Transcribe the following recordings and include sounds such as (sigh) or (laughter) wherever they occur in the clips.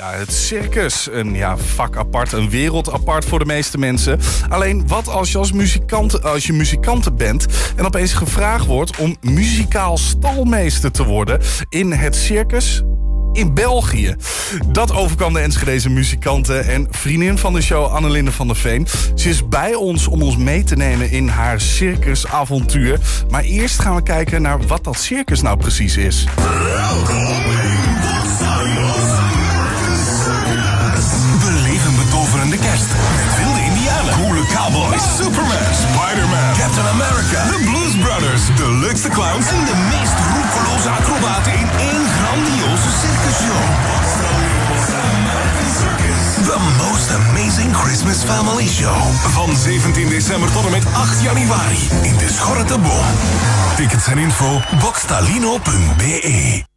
Ja, het circus. Een ja, vak apart, een wereld apart voor de meeste mensen. Alleen wat als je als muzikant, als je muzikant bent en opeens gevraagd wordt om muzikaal stalmeester te worden in het circus in België. Dat overkwam de Enschedeze muzikanten en vriendin van de show Annelinde van der Veen. Ze is bij ons om ons mee te nemen in haar circusavontuur. Maar eerst gaan we kijken naar wat dat circus nou precies is. Beleef Clowns de meest roekeloze acrobaten in één grandioze circusshow. The Most Amazing Christmas Family Show. Van 17 december tot en met 8 januari in de Schorre Boom. Tickets en info boxtalino.be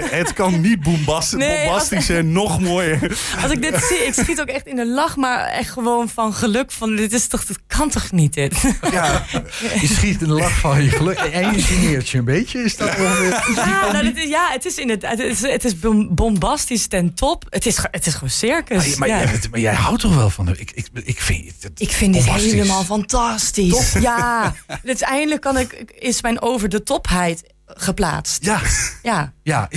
Het kan niet bombast, Nee, bombastisch en nog mooier. Als ik dit zie, ik schiet ook echt in de lach, maar echt gewoon van geluk. Van dit is toch, dat kan toch niet dit? Ja, Je schiet in de lach van je geluk. En je geneert je een beetje. Is dat ongeveer... Ja, nou, dit is, ja het is inderdaad, het is, het is bom- bombastisch ten top. Het is, het is gewoon circus. Maar, ja. jij, maar jij houdt toch wel van... de- Ik, ik, ik vind het Ik vind dit helemaal fantastisch. Ja, uiteindelijk kan ik, is mijn over de topheid geplaatst. Ja, Ja. ja,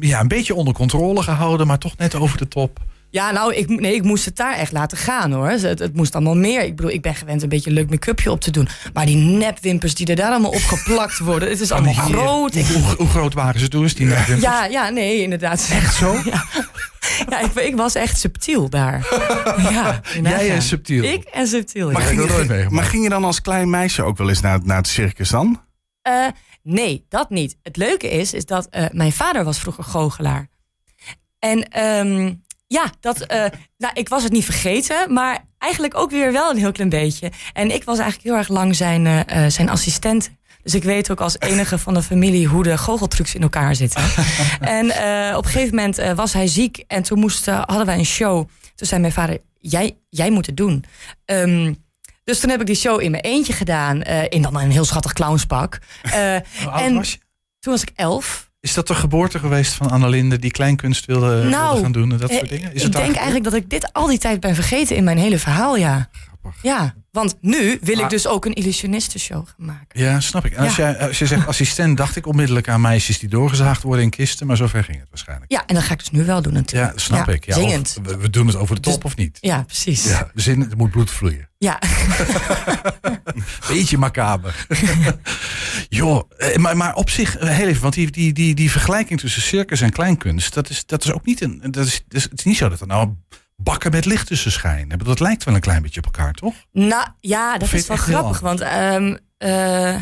ja, een beetje onder controle gehouden, maar toch net over de top. Ja, nou, ik, nee, ik moest het daar echt laten gaan hoor. Het, het moest allemaal meer. Ik bedoel, ik ben gewend een beetje een leuk make-upje op te doen. Maar die nepwimpers die er daar allemaal op geplakt worden, het is (laughs) allemaal die- groot. Ik- Hoe, hoe groot waren ze toen? Is die net ja, ja, nee, inderdaad. Echt zo? (laughs) Ja, ja ik, ik was echt subtiel daar. (laughs) Ja, Jij en subtiel. Ik en subtiel, maar ja. ging, je, maar ging je dan als klein meisje ook wel eens naar, naar het circus dan? Eh, nee, dat niet. Het leuke is, is dat eh, mijn vader was vroeger goochelaar. En ehm, ja, dat, eh, nou, ik was het niet vergeten, maar eigenlijk ook weer wel een heel klein beetje. En ik was eigenlijk heel erg lang zijn, eh, zijn assistent. Dus ik weet ook als enige van de familie hoe de goocheltrucs in elkaar zitten. (laughs) en op een gegeven moment was hij ziek en toen moesten, hadden wij een show. Toen zei mijn vader, jij, jij moet het doen. Ehm, dus toen heb ik die show in mijn eentje gedaan. eh, in dan een heel schattig clownspak. (laughs) Oud en was je? toen was ik elf. Is dat de geboorte geweest van Annelinde die kleinkunst wilde, wilde nou, gaan doen en dat eh, soort dingen? Is ik het denk eigenlijk dat ik dit al die tijd ben vergeten in mijn hele verhaal, ja. Grappig. Ja, want nu wil Maar- ik dus ook een illusionistenshow gaan maken. Ja, snap ik. En als, Ja. jij, als je zegt (laughs) assistent, dacht ik onmiddellijk aan meisjes die doorgezaagd worden in kisten, maar zover ging het waarschijnlijk. Ja, en dat ga ik dus nu wel doen natuurlijk. Ja, snap ik. Ja, zingend. we, we doen het over de top Dus- of niet? Ja, precies. Ja. Ja, zin, er moet bloed vloeien. (laughs) (laughs) Beetje macaber. Joh, eh, maar, maar op zich, eh, heel even, want die, die, die, die vergelijking tussen circus en kleinkunst, dat is, dat is ook niet een. Dat is, dat is, het is niet zo dat er nou bakken met licht tussen schijnen. Dat lijkt wel een klein beetje op elkaar, toch? Nou, ja, dat is wel grappig. Want ehm, eh, eh,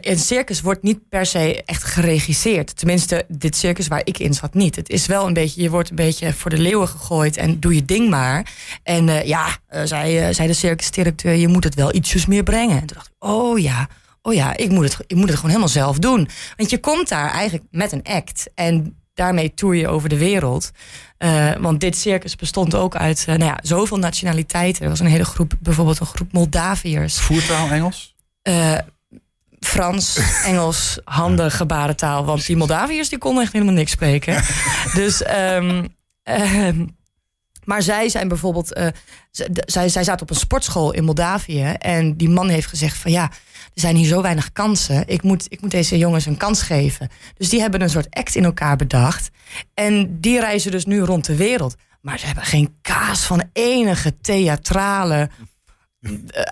een circus wordt niet per se echt geregisseerd. Tenminste, dit circus waar ik in zat niet. Het is wel een beetje, je wordt een beetje voor de leeuwen gegooid en doe je ding maar. En eh, ja, zei, zei de circusdirecteur, je moet het wel ietsjes meer brengen. En toen dacht ik, oh ja, oh ja, ik moet, het, ik moet het gewoon helemaal zelf doen. Want je komt daar eigenlijk met een act en daarmee toer je over de wereld. Eh, want dit circus bestond ook uit eh, nou ja, zoveel nationaliteiten. Er was een hele groep, bijvoorbeeld een groep Moldaviërs. Voertaal Engels? Eh, Frans, (laughs) Engels, handen, gebarentaal. Want die Moldaviërs die konden echt helemaal niks spreken. (laughs) dus, ehm, ehm, maar zij zijn bijvoorbeeld... zij, zij zaten op een sportschool in Moldavië. En die man heeft gezegd van ja, er zijn hier zo weinig kansen. Ik moet, ik moet deze jongens een kans geven. Dus die hebben een soort act in elkaar bedacht. En die reizen dus nu rond de wereld. Maar ze hebben geen kaas van enige theatrale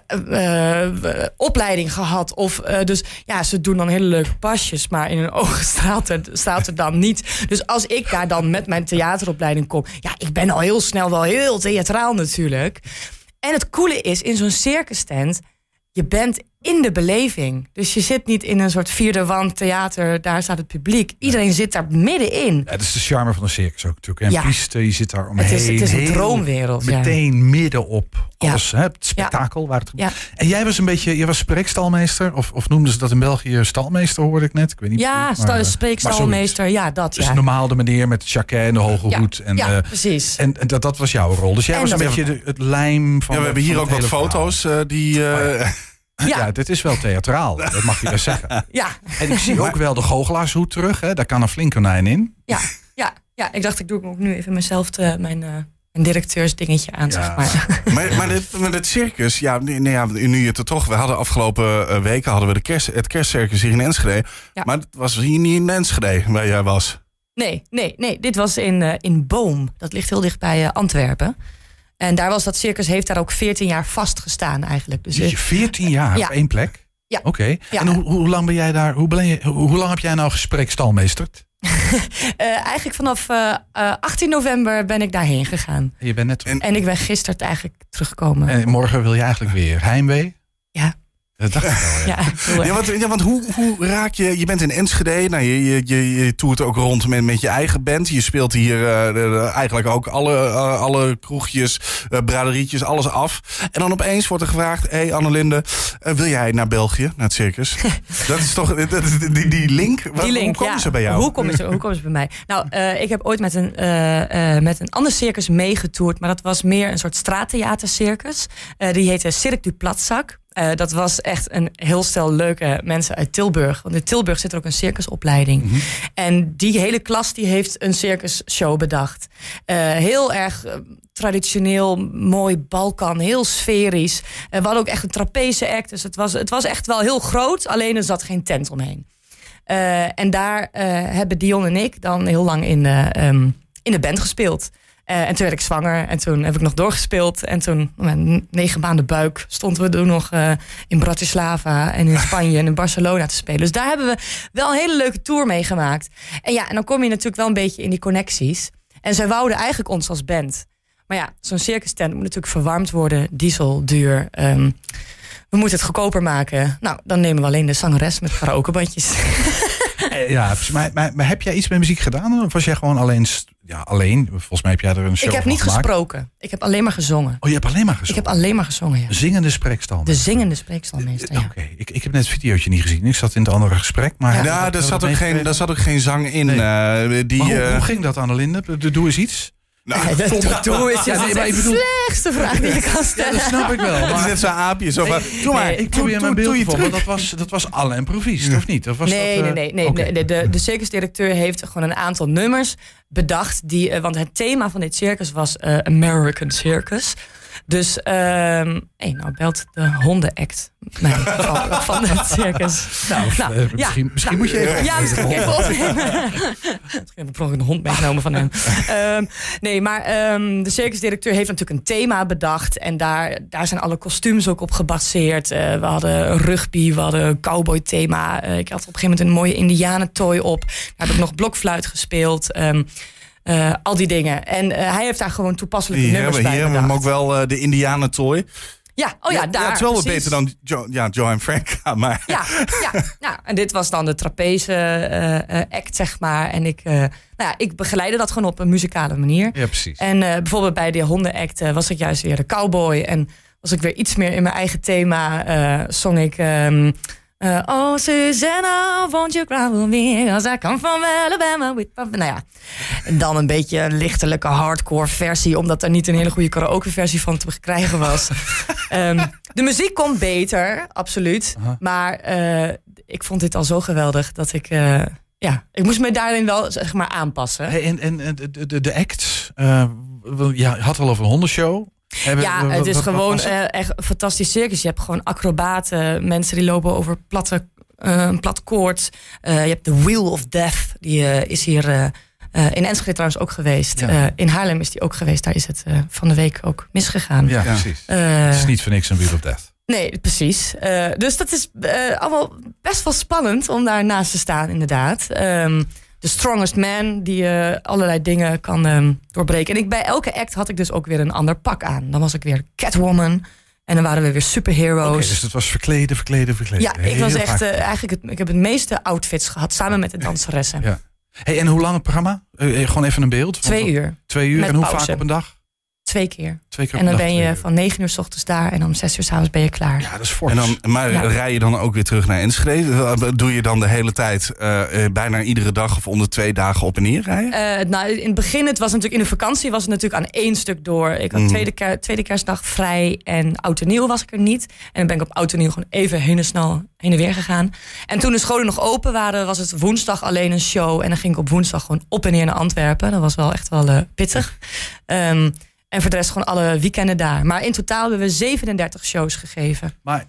eh, eh, opleiding gehad. Of, eh, dus ja, ze doen dan hele leuke pasjes, maar in hun (laughs) ogen straalt er, straalt er dan niet. Dus als ik daar dan met mijn theateropleiding kom, ja, ik ben al heel snel wel heel theatraal natuurlijk. En het coole is, in zo'n circus tent, je bent in de beleving. Dus je zit niet in een soort vierde wand theater, daar staat het publiek. Iedereen zit daar middenin. Ja, dat is de charme van een circus ook natuurlijk. En Ja. Priester, je zit daar omheen. Het is, het is een heel- droomwereld. ja. Meteen midden op Ja. alles, hè, het spektakel waar het Ja. En jij was een beetje, je was spreekstalmeester, of, of noemden ze dat in België stalmeester, hoorde ik net. Ik weet niet Ja, precies, sta- maar, eh, spreekstalmeester, ja, dat Dus ja. normaal de meneer met de jacket en de hoge Ja, hoed. En, ja, eh, precies. en, en dat, dat was jouw rol. Dus jij En was een beetje de- het lijm van Ja, we hebben hier ook wat foto's eh, die... eh, Ja. Ja. dit is wel theatraal, dat mag je wel zeggen. Ja, En ik zie ook wel de goochelaarshoed terug, hè. daar kan een flink konijn in. ja, ja. Ja, ik dacht ik doe ook nu even mezelf te, mijn, eh, mijn directeursdingetje aan, Ja. zeg maar. (laughs) Maar, maar, dit, maar dit circus, ja, nee, nee, ja, nu je het er toch... We hadden afgelopen eh, weken hadden we de kerst, het kerstcircus hier in Enschede. Ja. Maar het was hier niet in Enschede waar jij was. Nee, nee, nee. Dit was in, eh, in Boom. Dat ligt heel dicht bij eh, Antwerpen. En daar was dat circus, heeft daar ook 14 jaar vastgestaan eigenlijk. Dus, eh, Zit je 14 jaar Ja. op één plek? Ja. Oké. Ja. En hoe, hoe lang ben jij daar? Hoe, ben je, hoe, hoe lang heb jij nou gesprekstalmeesterd? (laughs) eh, eigenlijk vanaf eh, eh, 18 november ben ik daarheen gegaan. Je bent net. En- En ik ben gisteren eigenlijk teruggekomen. En morgen wil je eigenlijk weer heimwee? Ja. Dat dacht ik al. Ja. ja, want, ja, want hoe, hoe raak je... Je bent in Enschede, nou, je, je, je, je toert ook rond met, met je eigen band. Je speelt hier eh, eigenlijk ook alle, eh, alle kroegjes, eh braderietjes, alles af. En dan opeens wordt er gevraagd... Hé hey Annelinde, wil jij naar België, naar het circus? (laughs) dat is toch dat die, die link? Wat- Die link, hoe komen ja. ze bij jou? Hoe komen ze, hoe komen ze bij mij? Nou, ik heb ooit met een, met een ander circus meegetoerd. Maar dat was meer een soort straattheatercircus. Die heette Cirque du Platzak. Eh, dat was echt een heel stel leuke mensen uit Tilburg. Want in Tilburg zit er ook een circusopleiding. Mhm. En die hele klas die heeft een circusshow bedacht. Eh, heel erg eh, traditioneel, mooi Balkan, heel sferisch. We hadden ook echt een trapeze act. Dus het was, het was echt wel heel groot, alleen er zat geen tent omheen. En daar hebben Dion en ik dan heel lang in ehm, in de band gespeeld. Eh, en toen werd ik zwanger en toen heb ik nog doorgespeeld. En toen, met een negen maanden buik, stonden we toen nog eh, in Bratislava en in (laughs) Spanje en in Barcelona te spelen. Dus daar hebben we wel een hele leuke tour mee gemaakt. En ja, en dan kom je natuurlijk wel een beetje in die connecties. En zij wouden eigenlijk ons als band. Maar ja, zo'n circus tent moet natuurlijk verwarmd worden, diesel, duur. ehm, we moeten het goedkoper maken. Nou, dan nemen we alleen de zangeres met karaokebandjes. (laughs) Eh, ja, maar, maar, maar heb jij iets met muziek gedaan? Of was jij gewoon alleen... Ja, alleen. Volgens mij heb jij er een show Ik heb van niet gemaakt. gesproken. Ik heb alleen maar gezongen. Oh, je hebt alleen maar Ik gezongen? heb alleen maar gezongen, ja. Zingende spreekstal. De zingende spreekstalmeester, ja. Oké, ik, ik heb net het videootje niet gezien. Ik zat in het andere gesprek. Maar Ja, daar zat, ook geen, daar zat ook geen zang in. Nee. eh, die, Maar hoe, eh, hoe ging dat, Annelinde? Doe eens iets. Nou, dat is Ja, nee, de maar ik bedoel- slechtste vraag die je kan Ja, stellen. dat snap ik wel. (laughs) het is Maar net zo'n aapje. Zo van, doe maar. nee, ik probeer mijn beeld vormen. truc. Dat was, dat was alle improvised, of niet? Of was nee, dat, nee, eh, nee, nee. De, de, de, de circusdirecteur heeft gewoon een aantal nummers bedacht. Die, eh, want het thema van dit circus was eh, American Circus. Dus, ehm hey, nou belt de hondenact mij (laughs) van, van het circus. Nou, Nou, eh, ja. misschien, misschien moet je even... Ja, misschien even opnemen. (laughs) Ik heb een hond meegenomen van hem. Ehm, nee, maar ehm, de circusdirecteur heeft natuurlijk een thema bedacht. En daar, daar zijn alle kostuums ook op gebaseerd. Eh, we hadden rugby, we hadden een cowboy thema. Eh, ik had op een gegeven moment een mooie indianentooi op. Daar heb ik nog blokfluit gespeeld. Ehm, eh, al die dingen. En eh, hij heeft daar gewoon toepasselijke Hier nummers hebben, hier bij hebben we hem ook wel eh, de Indianentooi. Ja, oh ja, daar. terwijl we precies. beter dan jo ja, Joe en Frank. (laughs) Maar Ja, ja, nou, en dit was dan de trapeze eh, eh, act, zeg maar. En ik, eh, nou ja, ik begeleidde dat gewoon op een muzikale manier. Ja, precies. En eh, bijvoorbeeld bij de hondenact eh, was ik juist weer de cowboy. En was ik weer iets meer in mijn eigen thema. eh zong ik... ehm, eh, oh, Susanna, won't you cry with me? Cause I come from Alabama. With... Nou ja, en dan een beetje een lichtelijke hardcore versie. Omdat er niet een hele goede karaoke versie van te krijgen was. (laughs) Ehm, de muziek komt beter, absoluut. Maar eh, ik vond dit al zo geweldig dat ik... eh, ja, ik moest me daarin wel zeg maar aanpassen. Hey, en en de, de, de wel, ja, je had al over een hondenshow. Hebben- Ja, het is wat- wat gewoon eh, echt een fantastisch circus. Je hebt gewoon acrobaten, mensen die lopen over platte, eh, een plat koord. Eh, je hebt de Wheel of Death, die is hier eh, eh, in Enschede trouwens ook geweest. Ja. Eh, in Haarlem is die ook geweest. Daar is het eh, van de week ook misgegaan. Ja, Ja. precies. Eh, Het is niet voor niks een Wheel of Death. Nee, precies. Eh, dus dat is eh, allemaal best wel spannend om daar naast te staan, inderdaad. Ehm the strongest man die eh, allerlei dingen kan ehm, doorbreken. En ik, bij elke act had ik dus ook weer een ander pak aan. Dan was ik weer Catwoman. En dan waren we weer superheroes. dus het was verkleden, verkleden, verkleden. ja, ik was echt eh, eigenlijk het, ik heb het meeste outfits gehad samen met de danseressen. Ja. Hey, en hoe lang het programma? Eh, gewoon even een beeld. Twee uur. Twee uur. Met en hoe pauze. vaak op een dag? Twee keer. Twee keer En dan ben je van 9 uur s ochtends daar en om 6 uur s avonds ben je klaar. Ja, dat is fors. En dan, maar Ja. rij je dan ook weer terug naar Enschede? Eh, Doe je dan de hele tijd eh, eh, bijna iedere dag of onder twee dagen op en neer rijden? Eh, nou, in het begin, het was natuurlijk in de vakantie, was het natuurlijk aan één stuk door. Ik had Mm. tweede, ker- tweede kerstdag vrij en oud en nieuw was ik er niet. En dan ben ik op oud en nieuw gewoon even heen en snel heen en weer gegaan. En toen de scholen nog open waren, was het woensdag alleen een show. En dan ging ik op woensdag gewoon op en neer naar Antwerpen. Dat was wel echt wel pittig. Ehm, en voor de rest gewoon alle weekenden daar. Maar in totaal hebben we 37 shows gegeven. Maar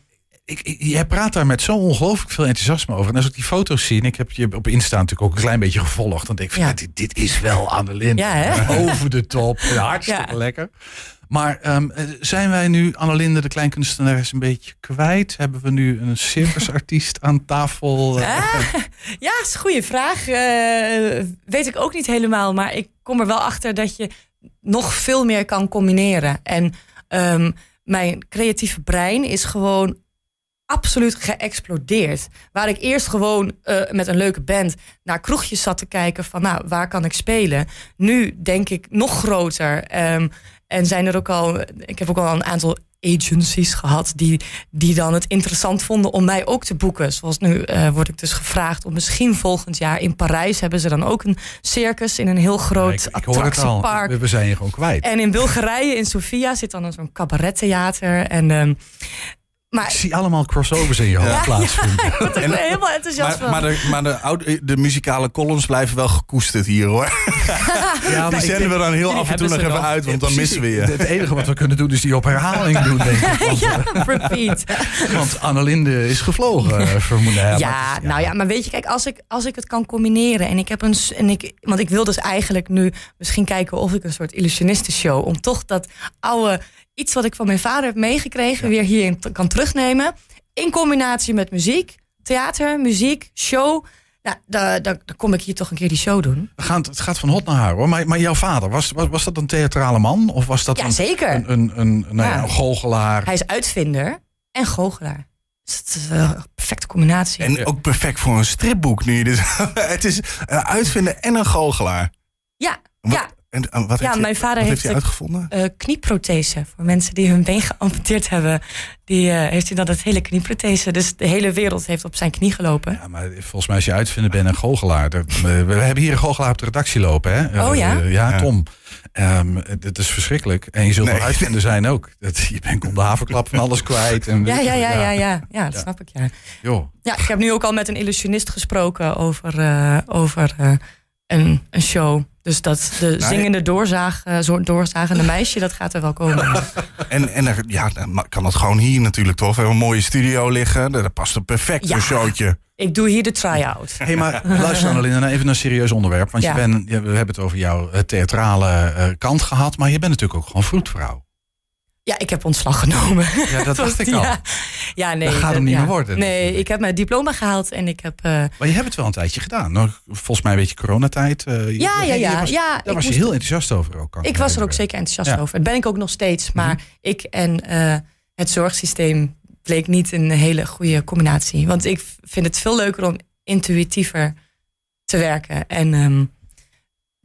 ik, ik, jij praat daar met zo ongelooflijk veel enthousiasme over. En als ik die foto's zie, en ik heb je op Insta natuurlijk ook een klein beetje gevolgd. Dan denk ik van, Ja. dit, dit is wel Annelien. Ja, hè? (laughs) Over de top. Hartstikke Ja. lekker. Maar ehm, eh, zijn wij nu Annelinde, de kleinkunstenares, een beetje kwijt? Hebben we nu een circusartiest aan tafel? (laughs) Ah, ja, is een goede vraag. Eh, weet ik ook niet helemaal. Maar ik kom er wel achter dat je nog veel meer kan combineren. En ehm, mijn creatieve brein is gewoon absoluut geëxplodeerd. Waar ik eerst gewoon eh, met een leuke band naar kroegjes zat te kijken van nou, waar kan ik spelen? Nu denk ik nog groter. Ehm, en zijn er ook al, ik heb ook al een aantal agencies gehad die, die dan het interessant vonden om mij ook te boeken. Zoals nu eh, word ik dus gevraagd om misschien volgend jaar in Parijs hebben ze dan ook een circus in een heel groot al. attractiepark. We, we zijn je gewoon kwijt. En in Bulgarije, in Sofia, zit dan zo'n cabarettheater. En, ehm, maar Ik zie allemaal crossovers in je hoofd Ja, plaatsvinden. ik (laughs) ben er helemaal enthousiast Maar, van. maar, de, maar de, oude, de muzikale columns blijven wel gekoesterd hier hoor. (laughs) Ja, Die zenden we dan heel af en toe nog even uit, want dan missen we je. Het enige wat we kunnen doen is die op herhaling doen, denk ik. (laughs) Want, ja, repeat. want Annelinde is gevlogen, eh, vermoeden. Ja, is- nou ja, maar weet je, kijk, als ik, als ik het kan combineren en ik heb een. En ik, want ik wil dus eigenlijk nu misschien kijken of ik een soort illusionistenshow. om toch dat oude. Iets wat ik van mijn vader heb meegekregen. weer hierin kan terugnemen. In combinatie met muziek, theater, muziek, show. Nou, dan, dan, dan kom ik hier toch een keer die show doen. We gaan, het gaat van hot naar haar hoor. Maar, maar jouw vader, was, was, was dat een theatrale man? Of was dat Ja, een, zeker. een, een, een, nou ja, Ja. een goochelaar? Hij is uitvinder en goochelaar. Dus het is een perfecte combinatie. En ook perfect voor een stripboek nu. Dus, (laughs) het is een uitvinder en een goochelaar. ja, Wat, ja. En, en wat Ja, heeft mijn vader wat heeft heeft hij uitgevonden? eh, knieprothese. Voor mensen die hun been geamputeerd hebben. Die eh, heeft hij dan het hele knieprothese. Dus de hele wereld heeft op zijn knie gelopen. Ja, maar volgens mij als je uitvinder bent een goochelaar. Dat- we we hebben hier een goochelaar op de redactie lopen. Hè? Oh, ja? Ja. Tom. Ehm, het is verschrikkelijk. En je zult Nee. wel uitvinder zijn ook. Dat, je bent om de haverklap van alles kwijt. En, Ja, ja, ja, ja, ja. Ja, dat Ja. snap ik, ja. Joh. Ja, ik heb nu ook al met een illusionist gesproken over, eh, over eh, een, een show. Dus dat de Nou, zingende doorzaag, eh, doorzagende meisje, dat gaat er wel komen. En, en er- ja, dan kan dat gewoon hier natuurlijk toch. We hebben een mooie studio liggen. Dat past er perfect Ja. een showtje. Ik doe hier de try-out. Hé, maar (laughs) luister Annelien, nou even naar een serieus onderwerp. Want Ja. je bent, we hebben het over jouw eh, theatrale eh, kant gehad. Maar je bent natuurlijk ook gewoon vroedvrouw. Ja, ik heb ontslag genomen. Ja, dat (laughs) dacht ik al. Ja, ja nee. Dat gaat hem niet ja. meer worden, Nee, ik heb mijn diploma gehaald en ik heb... eh, Maar je hebt het wel een tijdje gedaan. Nou, volgens mij een beetje coronatijd. je- Ja, ja, ja. was, ja Daar ik was je heel enthousiast over ook. Ik was er ook zeker enthousiast Ja. Mhm. over. Dat ben ik ook nog steeds. Maar ik en eh, het zorgsysteem bleek niet een hele goede combinatie. Want ik vind het veel leuker om intuïtiever te werken. En ehm,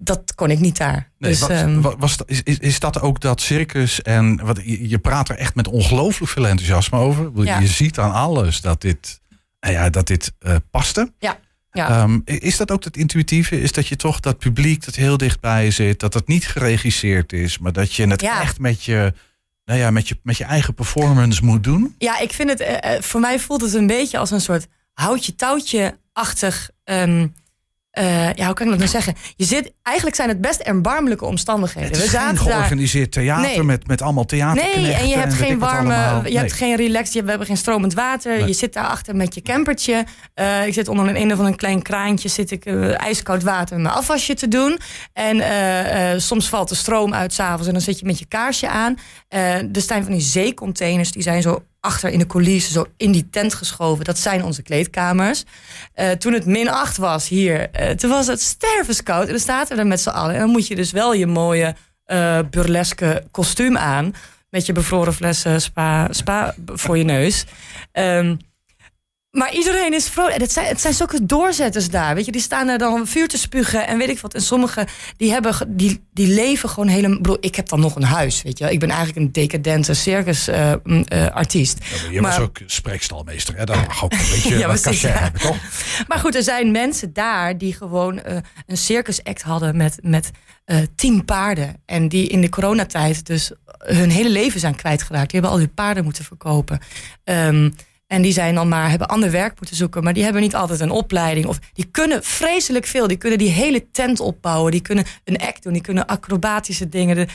dat kon ik niet daar. Nee, dus, ehm, wa- was, dat- is, is, is dat ook dat circus? En wat, je, je praat er echt met ongelooflijk veel enthousiasme over. Ja. Je ziet aan alles dat dit, nou ja, dat dit eh, paste. ja. Ehm, is dat ook het intuïtieve? Is dat je toch dat publiek dat heel dichtbij zit, dat het niet geregisseerd is, maar dat je het Ja. echt met je, nou ja, met je, met je eigen performance moet doen? ja, ik vind het... eh, eh, voor mij voelt het een beetje als een soort houtje-touwtje-achtig... ehm, eh, ja, hoe kan ik dat nou zeggen? Je zit, eigenlijk zijn het best erbarmelijke omstandigheden. Het is We geen zaten daar georganiseerd theater Nee. met, met allemaal theaterknechten. Nee, en je hebt geen warme, je Nee. hebt geen relax, je, we hebben geen stromend water. Nee. Je zit daarachter met je campertje. Eh, ik zit onder een een of een klein kraantje, zit ik eh, ijskoud water mijn afwasje te doen. En soms valt de stroom uit s'avonds en dan zit je met je kaarsje aan. Er staan van die zeecontainers, die zijn zo achter in de coulissen, zo in die tent geschoven. Dat zijn onze kleedkamers. Eh, toen het min 8 was hier, eh, toen was het stervenskoud. En dan staat er met z'n allen. En dan moet je dus wel je mooie eh, burleske kostuum aan. Met je bevroren flessen spa, spa voor je neus. Ehm, Maar iedereen is vrolijk. Het zijn, het zijn zulke doorzetters daar. Weet je, die staan er dan vuur te spugen en weet ik wat. En sommigen die hebben, die, die leven gewoon helemaal. Ik heb dan nog een huis, weet je. Ik ben eigenlijk een decadente circus eh, eh. Je was ook spreekstalmeester. Hè? Dat mag ook een beetje (laughs) Ja, wat precies, cachet ja. hebben, toch? (laughs) Maar goed, er zijn mensen daar die gewoon eh, een circusact hadden met, met tien paarden. En die in de coronatijd dus hun hele leven zijn kwijtgeraakt. Die hebben al die paarden moeten verkopen. Ehm, en die zijn dan maar, hebben ander werk moeten zoeken. Maar die hebben niet altijd een opleiding. Of die kunnen vreselijk veel. Die kunnen die hele tent opbouwen. Die kunnen een act doen. Die kunnen acrobatische dingen. De-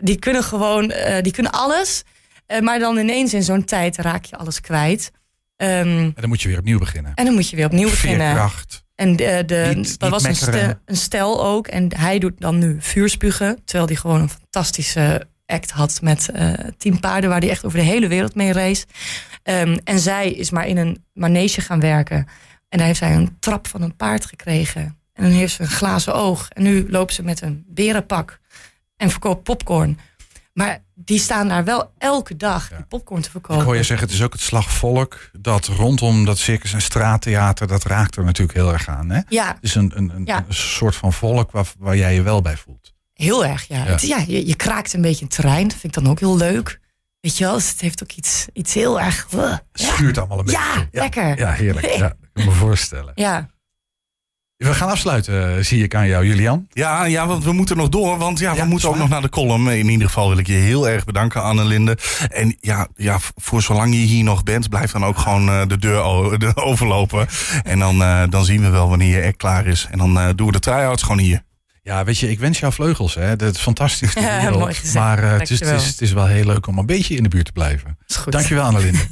Die kunnen gewoon, eh, die kunnen alles. Eh, maar dan ineens in zo'n tijd raak je alles kwijt. Ehm, En dan moet je weer opnieuw beginnen. en dan moet je weer opnieuw beginnen. Veerkracht. En de, de, Niet- dat niet was een, stel, een stel ook. En hij doet dan nu vuurspugen. Terwijl hij gewoon een fantastische act had met eh tien paarden... waar hij echt over de hele wereld mee race. Ehm, en zij is maar in een manege gaan werken. En daar heeft zij een trap van een paard gekregen. En dan heeft ze een glazen oog. En nu loopt ze met een berenpak en verkoopt popcorn. Maar die staan daar wel elke dag die popcorn te Ik verkopen. hoor je zeggen, het is ook het slagvolk. Dat rondom dat circus en straattheater, dat raakt er natuurlijk heel erg aan. Hè? Het Ja, is een, een, een, Ja. een soort van volk waar, waar jij je wel bij voelt. Heel erg, ja. Ja. Het- ja je, je kraakt een beetje een terrein. Dat vind ik dan ook heel leuk. Weet je wel, dus het heeft ook iets, iets heel erg... uh, Het ja. schuurt allemaal een Ja, beetje. lekker. Ja, heerlijk. Ja, dat (laughs) kan ik me voorstellen. Ja. We gaan afsluiten, zie ik aan jou, Julian. Ja, ja, want we moeten nog door. Want ja, we Ja, moeten ook nog naar de column. In ieder geval wil ik je heel erg bedanken, Annelinde. En ja, ja, voor zolang je hier nog bent, blijf dan ook gewoon eh, de deur (laughs) overlopen. En dan, eh, dan zien we wel wanneer je echt klaar is. En dan eh, doen we de try-outs gewoon hier. Ja, weet je, ik wens jou vleugels. Hè. Dat is fantastisch. (laughs) Ja, mooi gezegd. Maar eh, het, is, het, is, Dankjewel. het is wel heel leuk om een beetje in de buurt te blijven. Is goed. Dankjewel, Annelinde. (laughs)